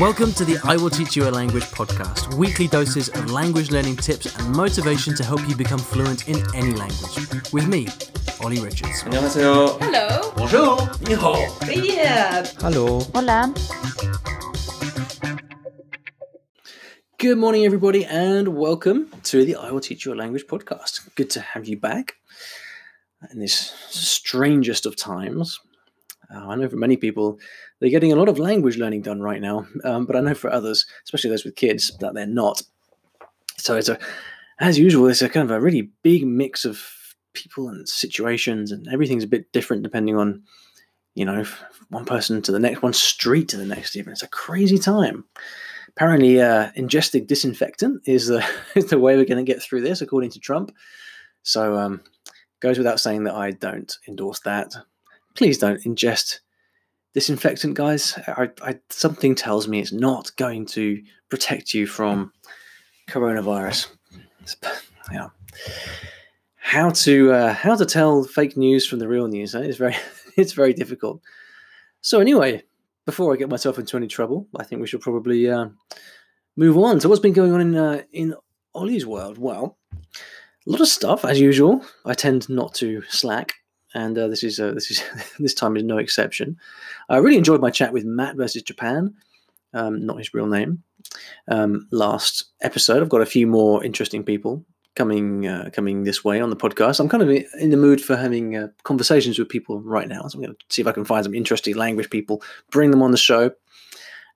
Welcome to the I Will Teach You a Language podcast, weekly doses of language learning tips and motivation to help you become fluent in any language. With me, Ollie Richards. 안녕하세요. Hello. Bonjour. 你好. Yeah. Hello. Hola. Good morning, everybody, and welcome to the I Will Teach You a Language podcast. Good to have you back in this strangest of times. Uh, I know for many people, they're getting a lot of language learning done right now, um, but I know for others, especially those with kids, that they're not. So it's a, as usual, it's a kind of a really big mix of people and situations, and everything's a bit different depending on, you know, one person to the next, one street to the next. Even it's a crazy time. Apparently, uh, ingesting disinfectant is the is the way we're going to get through this, according to Trump. So, um, goes without saying that I don't endorse that. Please don't ingest disinfectant, guys. I, I, something tells me it's not going to protect you from coronavirus. Yeah. How to uh, how to tell fake news from the real news? It's very it's very difficult. So anyway, before I get myself into any trouble, I think we should probably uh, move on. So what's been going on in uh, in Ollie's world? Well, a lot of stuff as usual. I tend not to slack and uh, this is uh, this is this time is no exception. I really enjoyed my chat with Matt versus Japan, um, not his real name. Um, last episode, I've got a few more interesting people coming uh, coming this way on the podcast. I'm kind of in the mood for having uh, conversations with people right now, so I'm going to see if I can find some interesting language people, bring them on the show,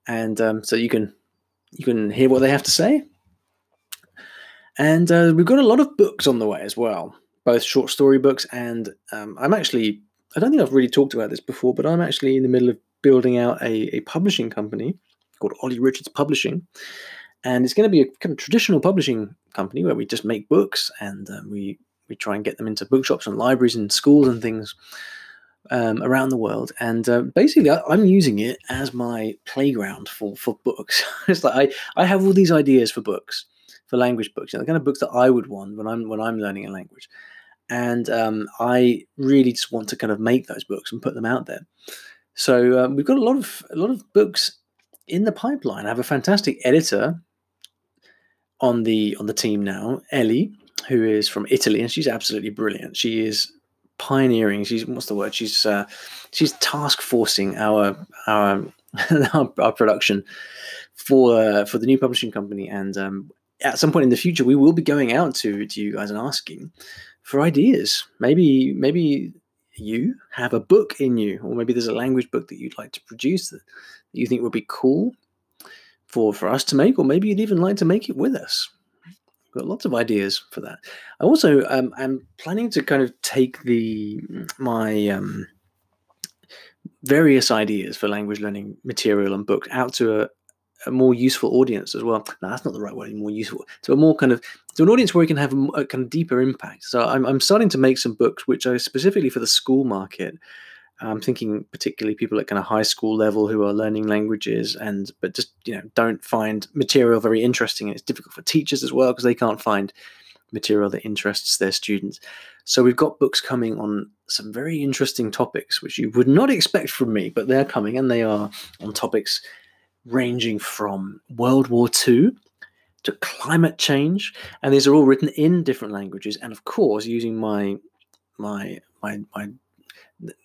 and um, so you can you can hear what they have to say. And uh, we've got a lot of books on the way as well both short story books and um, I'm actually I don't think I've really talked about this before, but I'm actually in the middle of building out a, a publishing company called Ollie Richards Publishing, and it's going to be a kind of traditional publishing company where we just make books and um, we we try and get them into bookshops and libraries and schools and things um, around the world. And uh, basically, I, am using it as my playground for for books. it's like I I have all these ideas for books, for language books, you know, the kind of books that I would want when I'm when I'm learning a language and um, I really just want to kind of make those books and put them out there. So um, we've got a lot of a lot of books in the pipeline. I have a fantastic editor on the on the team now, Ellie, who is from Italy, and she's absolutely brilliant. She is pioneering. She's what's the word? She's uh, she's task forcing our our our, production for uh, for the new publishing company, and um, at some point in the future, we will be going out to to you guys and asking for ideas. Maybe maybe you have a book in you, or maybe there's a language book that you'd like to produce that, you think would be cool for for us to make, or maybe you'd even like to make it with us. We've got lots of ideas for that. I also um, am planning to kind of take the my um, various ideas for language learning material and books out to a, a more useful audience as well. No, that's not the right word. More useful to a more kind of to an audience where you can have a, a kind of deeper impact. So I'm I'm starting to make some books which are specifically for the school market. I'm thinking particularly people at kind of high school level who are learning languages and but just you know don't find material very interesting. And it's difficult for teachers as well because they can't find material that interests their students. So we've got books coming on some very interesting topics which you would not expect from me, but they're coming and they are on topics ranging from World War II to climate change, and these are all written in different languages, and of course using my my my my.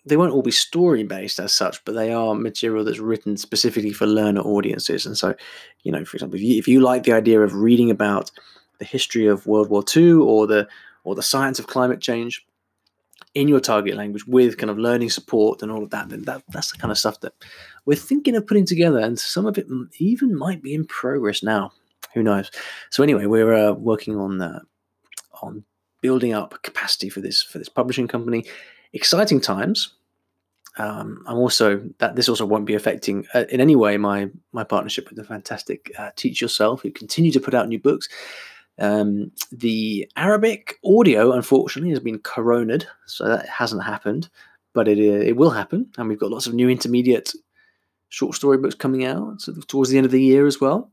They won't all be story based as such, but they are material that's written specifically for learner audiences. And so, you know, for example, if you, if you like the idea of reading about the history of World War II or the or the science of climate change, in your target language with kind of learning support and all of that, then that, that's the kind of stuff that we're thinking of putting together. And some of it even might be in progress now. Who knows? So anyway, we're uh, working on uh, on building up capacity for this for this publishing company. Exciting times. Um, I'm also that this also won't be affecting uh, in any way my my partnership with the fantastic uh, Teach Yourself, who continue to put out new books. Um, the Arabic audio, unfortunately, has been coroned, so that hasn't happened, but it uh, it will happen, and we've got lots of new intermediate short story books coming out towards the end of the year as well.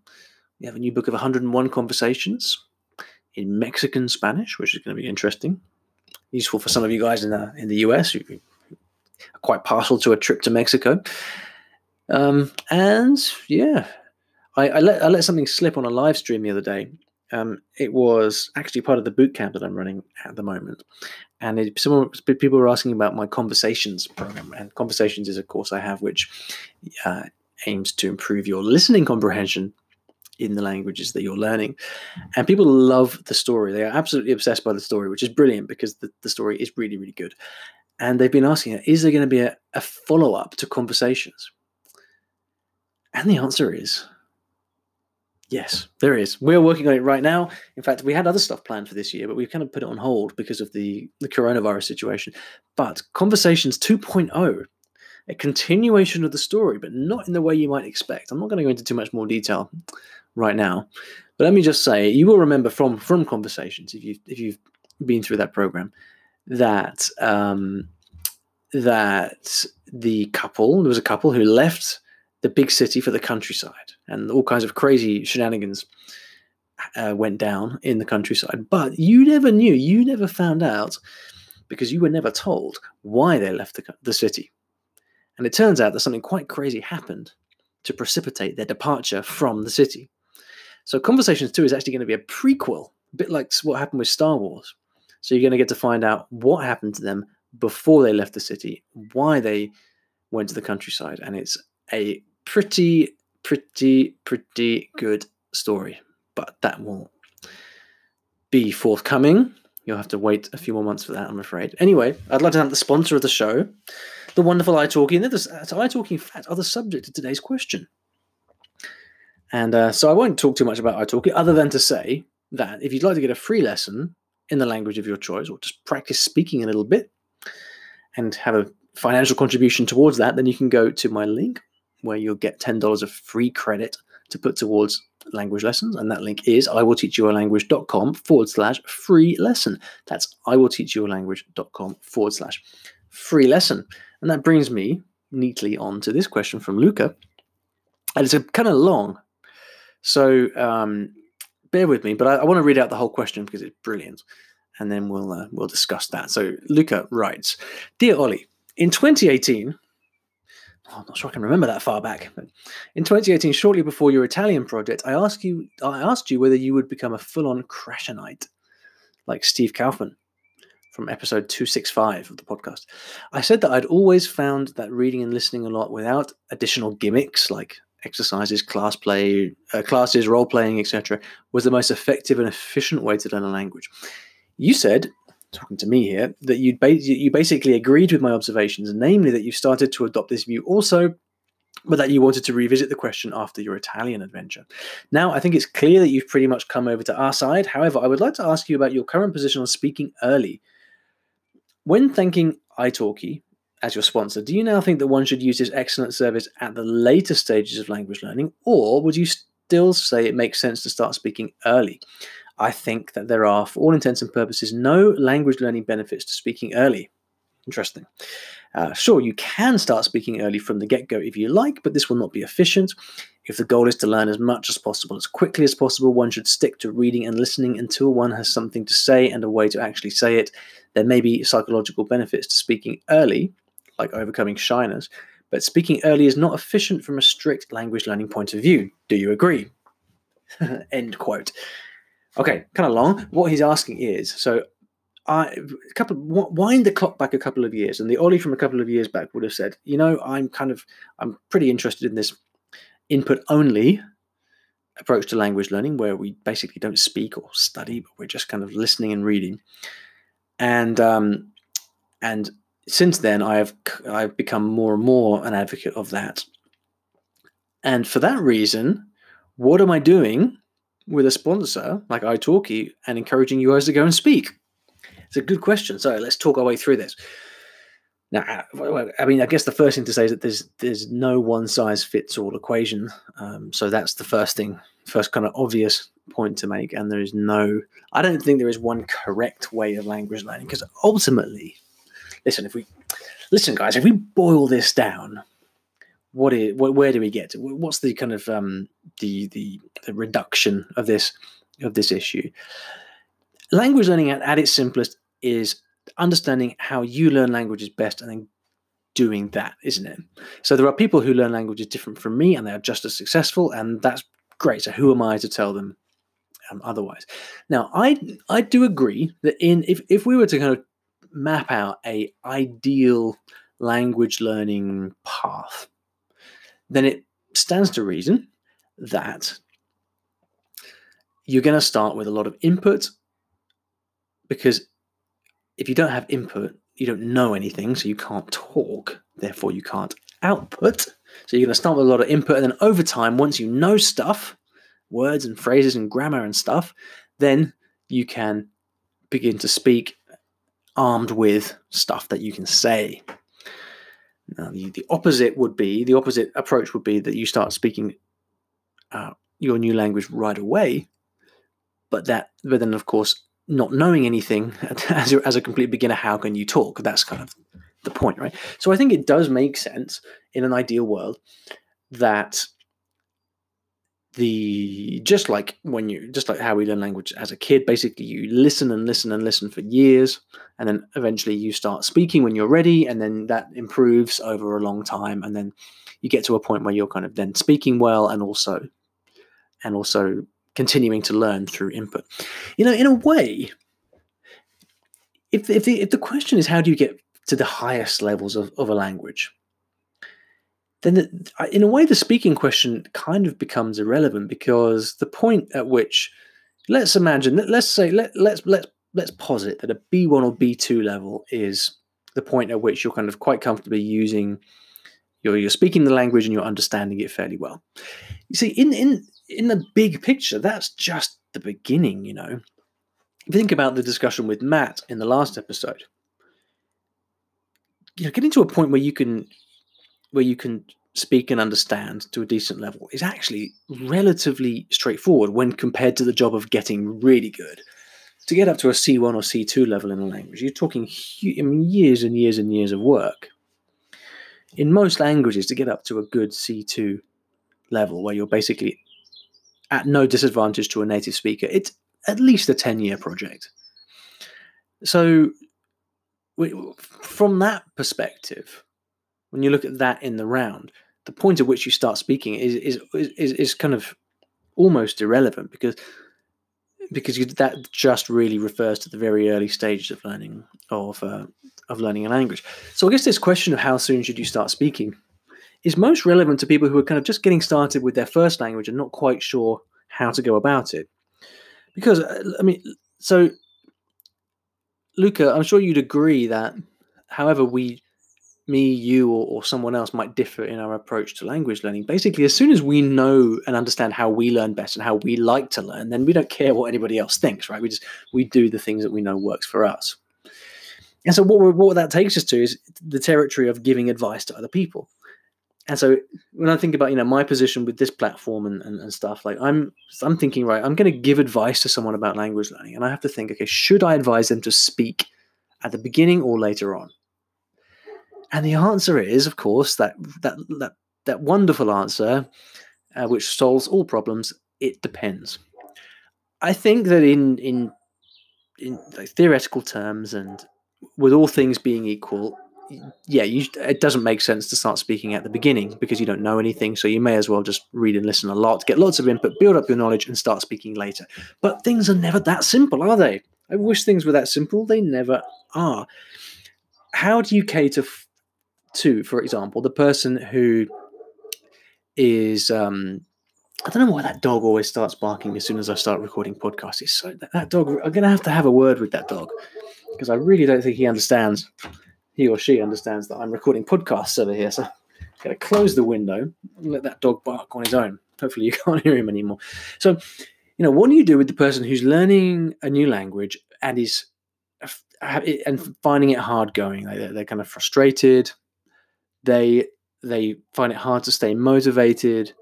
We have a new book of 101 conversations in Mexican Spanish, which is going to be interesting, useful for some of you guys in the in the US who are quite partial to a trip to Mexico. Um, and yeah, I, I, let I let something slip on a live stream the other day. Um, it was actually part of the boot camp that I'm running at the moment, and it, someone people were asking about my conversations program. And conversations is a course I have which uh, aims to improve your listening comprehension in the languages that you're learning. And people love the story. They are absolutely obsessed by the story, which is brilliant because the, the story is really, really good. And they've been asking, is there going to be a, a follow up to conversations? And the answer is yes, there is. We're working on it right now. In fact, we had other stuff planned for this year, but we've kind of put it on hold because of the, the coronavirus situation. But Conversations 2.0 a continuation of the story, but not in the way you might expect. I'm not going to go into too much more detail right now, but let me just say you will remember from from conversations if you if you've been through that program that um, that the couple there was a couple who left the big city for the countryside, and all kinds of crazy shenanigans uh, went down in the countryside. But you never knew, you never found out because you were never told why they left the, the city and it turns out that something quite crazy happened to precipitate their departure from the city. So Conversations 2 is actually going to be a prequel, a bit like what happened with Star Wars. So you're going to get to find out what happened to them before they left the city, why they went to the countryside, and it's a pretty, pretty, pretty good story. But that will be forthcoming. You'll have to wait a few more months for that, I'm afraid. Anyway, I'd like to thank the sponsor of the show, the wonderful italki. And this, italki, in fact, are the subject of today's question. And uh, so I won't talk too much about italki other than to say that if you'd like to get a free lesson in the language of your choice or just practice speaking a little bit and have a financial contribution towards that, then you can go to my link where you'll get $10 of free credit to put towards language lessons. And that link is I will teach you language.com forward slash free lesson. That's I will teach you language.com forward slash free lesson. And that brings me neatly on to this question from Luca. And it's a kind of long. So um, bear with me, but I, I want to read out the whole question because it's brilliant. And then we'll uh, we'll discuss that. So Luca writes, Dear Ollie, in 2018, I'm not sure I can remember that far back. But in 2018, shortly before your Italian project, I asked you I asked you whether you would become a full-on Krashenite, like Steve Kaufmann from episode 265 of the podcast. I said that I'd always found that reading and listening a lot without additional gimmicks like exercises, class play, uh, classes, role playing, etc., was the most effective and efficient way to learn a language. You said talking to me here, that you you basically agreed with my observations, namely that you started to adopt this view also, but that you wanted to revisit the question after your Italian adventure. Now, I think it's clear that you've pretty much come over to our side. However, I would like to ask you about your current position on speaking early. When thanking italki as your sponsor, do you now think that one should use this excellent service at the later stages of language learning, or would you still say it makes sense to start speaking early? I think that there are, for all intents and purposes, no language learning benefits to speaking early. Interesting. Uh, sure, you can start speaking early from the get go if you like, but this will not be efficient. If the goal is to learn as much as possible, as quickly as possible, one should stick to reading and listening until one has something to say and a way to actually say it. There may be psychological benefits to speaking early, like overcoming shyness, but speaking early is not efficient from a strict language learning point of view. Do you agree? End quote. Okay, kind of long. What he's asking is so. I a couple wind the clock back a couple of years, and the Ollie from a couple of years back would have said, you know, I'm kind of I'm pretty interested in this input only approach to language learning, where we basically don't speak or study, but we're just kind of listening and reading. And um, and since then, I have I've become more and more an advocate of that. And for that reason, what am I doing with a sponsor like italki and encouraging you guys to go and speak? It's a good question. So let's talk our way through this. Now, I mean, I guess the first thing to say is that there's there's no one size fits all equation. Um, so that's the first thing, first kind of obvious point to make. And there is no, I don't think there is one correct way of language learning because ultimately, listen, if we listen, guys, if we boil this down, what is where do we get to? What's the kind of um, the, the the reduction of this of this issue? Language learning at, at its simplest is understanding how you learn languages best and then doing that, isn't it? So there are people who learn languages different from me and they are just as successful, and that's Great. So who am I to tell them um, otherwise? Now, I I do agree that in if if we were to kind of map out a ideal language learning path, then it stands to reason that you're going to start with a lot of input because if you don't have input, you don't know anything, so you can't talk, therefore, you can't output. So you're going to start with a lot of input, and then over time, once you know stuff, words and phrases and grammar and stuff, then you can begin to speak armed with stuff that you can say. Now, the, the opposite would be the opposite approach would be that you start speaking uh, your new language right away, but that, but then of course, not knowing anything as as a complete beginner, how can you talk? That's kind of the point, right? So I think it does make sense in an ideal world that the just like when you just like how we learn language as a kid basically you listen and listen and listen for years and then eventually you start speaking when you're ready and then that improves over a long time and then you get to a point where you're kind of then speaking well and also and also continuing to learn through input. You know in a way if if the, if the question is how do you get to the highest levels of, of a language then the, in a way the speaking question kind of becomes irrelevant because the point at which let's imagine let's say let, let's let's let's posit that a b1 or b2 level is the point at which you're kind of quite comfortably using you're, you're speaking the language and you're understanding it fairly well. You see in in in the big picture that's just the beginning you know. Think about the discussion with matt in the last episode you know getting to a point where you can where you can speak and understand to a decent level is actually relatively straightforward when compared to the job of getting really good. To get up to a C1 or C2 level in a language, you're talking years and years and years of work. In most languages, to get up to a good C2 level, where you're basically at no disadvantage to a native speaker, it's at least a 10 year project. So, from that perspective, when you look at that in the round, the point at which you start speaking is is is, is kind of almost irrelevant because because that just really refers to the very early stages of learning of uh, of learning a language. So I guess this question of how soon should you start speaking is most relevant to people who are kind of just getting started with their first language and not quite sure how to go about it. Because uh, I mean, so Luca, I'm sure you'd agree that however we me, you, or, or, someone else might differ in our approach to language learning. Basically, as soon as we know and understand how we learn best and how we like to learn, then we don't care what anybody else thinks, right? We just we do the things that we know works for us. And so, what what that takes us to is the territory of giving advice to other people. And so, when I think about you know my position with this platform and, and, and stuff, like I'm I'm thinking, right, I'm going to give advice to someone about language learning, and I have to think, okay, should I advise them to speak at the beginning or later on? And the answer is, of course, that that that that wonderful answer, uh, which solves all problems. It depends. I think that in in in like, theoretical terms and with all things being equal, yeah, you, it doesn't make sense to start speaking at the beginning because you don't know anything. So you may as well just read and listen a lot, get lots of input, build up your knowledge, and start speaking later. But things are never that simple, are they? I wish things were that simple. They never are. How do you cater to, for example, the person who is um, I don't know why that dog always starts barking as soon as I start recording podcasts. It's so that, that dog. I'm gonna have to have a word with that dog because I really don't think he understands. He or she understands that I'm recording podcasts over here. So I'm gonna close the window and let that dog bark on his own. Hopefully you can't hear him anymore. So, you know, what do you do with the person who's learning a new language and is and finding it hard going? Like they're, they're kind of frustrated they they find it hard to stay motivated.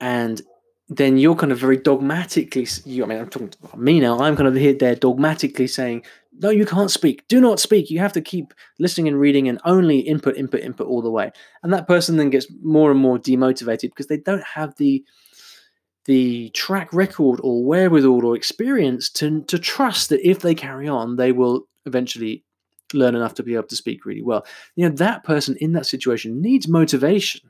And then you're kind of very dogmatically you, i mean i'm talking about me now i'm kind of here there dogmatically saying no you can't speak. Do not speak. You have to keep listening and reading and only input input input all the way. And that person then gets more and more demotivated because they don't have the the track record or wherewithal or experience to to trust that if they carry on they will eventually learn enough to be able to speak really well. You know, that person in that situation needs motivation.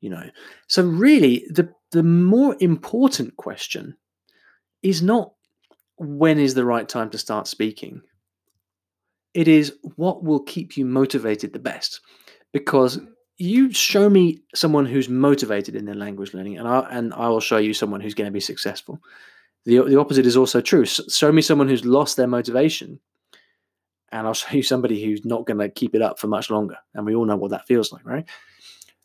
you know. So really the the more important question is not when is the right time to start speaking. It is what will keep you motivated the best. Because you show me someone who's motivated in their language learning, and I and I will show you someone who's going to be successful. The the opposite is also true. Show me someone who's lost their motivation, and I'll show you somebody who's not going to keep it up for much longer. And we all know what that feels like, right?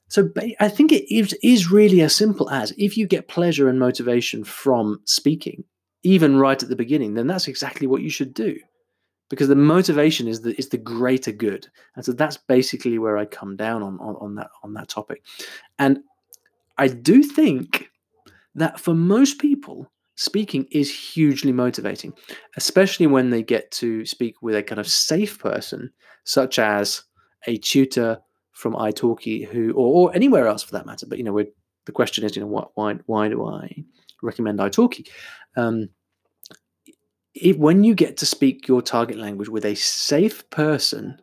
So I think it is, really as simple as if you get pleasure and motivation from speaking, even right at the beginning, then that's exactly what you should do because the motivation is the is the greater good and so that's basically where i come down on, on, on that on that topic and i do think that for most people speaking is hugely motivating especially when they get to speak with a kind of safe person such as a tutor from italki who or, or anywhere else for that matter. But you know the question is you know what why why do i recommend italki? Um, if, when you get to speak your target language with a safe person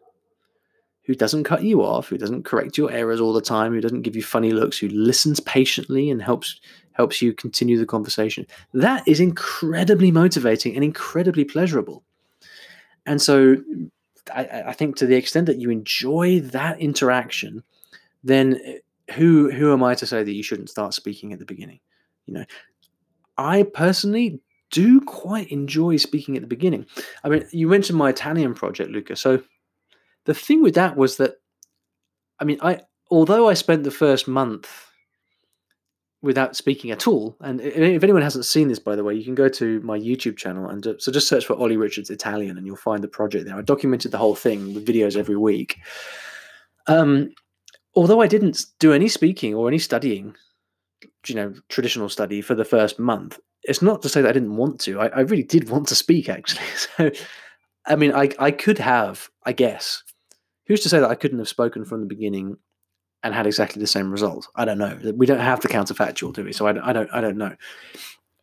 who doesn't cut you off, who doesn't correct your errors all the time, who doesn't give you funny looks, who listens patiently and helps helps you continue the conversation. That is incredibly motivating and incredibly pleasurable. And so I, I think to the extent that you enjoy that interaction, then eh, who who am I to say that you shouldn't start speaking at the beginning? You know, I personally do quite enjoy speaking at the beginning. I mean, you mentioned my Italian project, Luca. So the thing with that was that, I mean, I although I spent the first month without speaking at all, and if anyone hasn't seen this, by the way, you can go to my YouTube channel and so just search for Ollie Richards Italian, and you'll find the project there. I documented the whole thing with videos every week. Um, although I didn't do any speaking or any studying, you know, traditional study for the first month, it's not to say that I didn't want to. I, I really did want to speak, actually. So, I mean, I, I could have, I guess. Who's to say that I couldn't have spoken from the beginning and had exactly the same result? I don't know. We don't have the counterfactual, do we? So I, I don't, I don't know.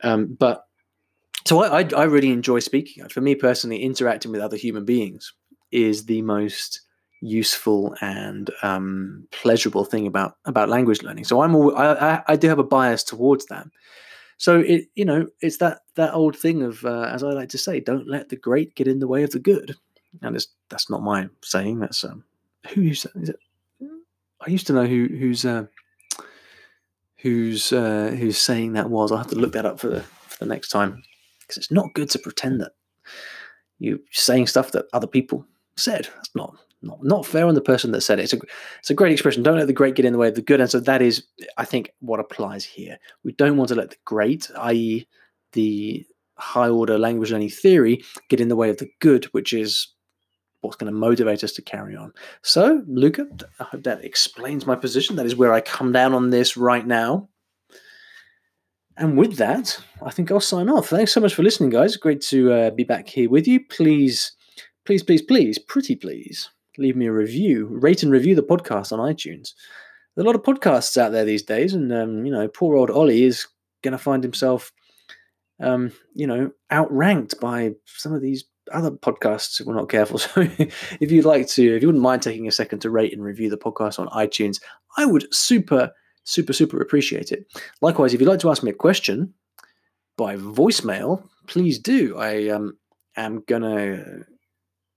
Um, but so I, I, I really enjoy speaking. For me personally, interacting with other human beings is the most useful and um, pleasurable thing about about language learning. So I'm all, I, I do have a bias towards that. So it, you know, it's that that old thing of, uh, as I like to say, don't let the great get in the way of the good. And it's, that's not my saying. That's um, who used that? Is it? I used to know who who's uh, who's uh, who's saying that was. I'll have to look that up for the for the next time because it's not good to pretend that you're saying stuff that other people said. That's not not, not fair on the person that said it. It's a, it's a great expression. Don't let the great get in the way of the good. And so that is, I think, what applies here. We don't want to let the great, i.e., the high order language learning theory, get in the way of the good, which is what's going to motivate us to carry on. So, Luca, I hope that explains my position. That is where I come down on this right now. And with that, I think I'll sign off. Thanks so much for listening, guys. Great to uh, be back here with you. Please, please, please, please, pretty please, leave me a review, rate and review the podcast on iTunes. There's a lot of podcasts out there these days, and um, you know, poor old Ollie is going to find himself, um, you know, outranked by some of these other podcasts if we're not careful. So, if you'd like to, if you wouldn't mind taking a second to rate and review the podcast on iTunes, I would super, super, super appreciate it. Likewise, if you'd like to ask me a question by voicemail, please do. I um, am gonna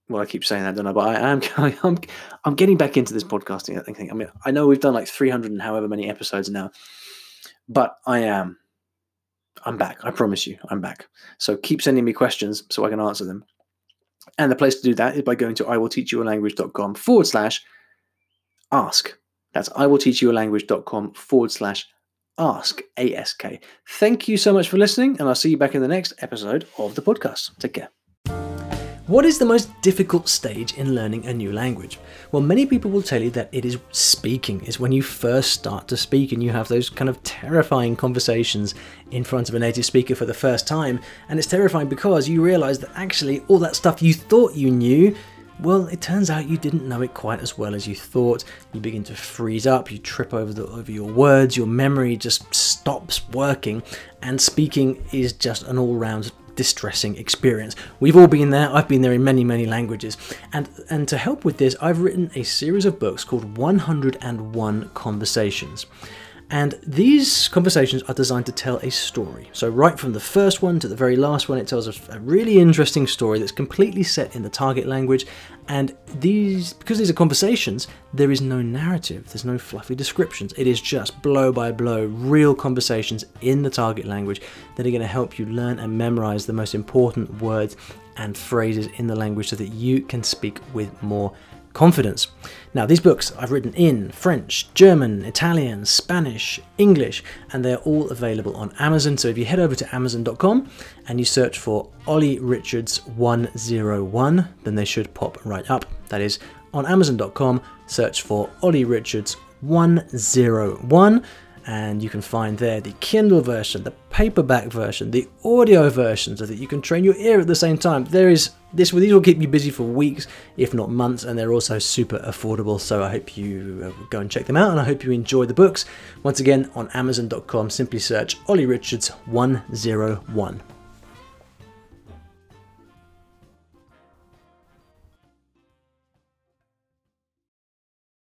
well, I keep saying that, don't I? But I am, I'm, I'm getting back into this podcasting thing. I mean, I know we've done like 300 and however many episodes now, but I am, I'm back. I promise you, I'm back. So keep sending me questions so I can answer them. And the place to do that is by going to iwillteachyoualanguage.com forward slash ask. That's iwillteachyoualanguage.com forward slash ask, ASK. Thank you so much for listening, and I'll see you back in the next episode of the podcast. Take care. What is the most difficult stage in learning a new language? Well, many people will tell you that it is speaking, is when you first start to speak and you have those kind of terrifying conversations in front of a native speaker for the first time. And it's terrifying because you realize that actually all that stuff you thought you knew well, it turns out you didn't know it quite as well as you thought. You begin to freeze up, you trip over, the, over your words, your memory just stops working, and speaking is just an all round distressing experience. We've all been there, I've been there in many, many languages. And, and to help with this, I've written a series of books called 101 Conversations. And these conversations are designed to tell a story. So, right from the first one to the very last one, it tells a really interesting story that's completely set in the target language. And these, because these are conversations, there is no narrative, there's no fluffy descriptions. It is just blow by blow, real conversations in the target language that are going to help you learn and memorize the most important words and phrases in the language so that you can speak with more confidence. Now, these books I've written in French, German, Italian, Spanish, English, and they're all available on Amazon. So if you head over to amazon.com and you search for Ollie Richards 101, then they should pop right up. That is on amazon.com, search for Ollie Richards 101 and you can find there the Kindle version, the paperback version, the audio version, so that you can train your ear at the same time. There is this; these will keep you busy for weeks, if not months, and they're also super affordable. So I hope you uh, go and check them out, and I hope you enjoy the books. Once again, on Amazon.com, simply search Ollie Richards 101.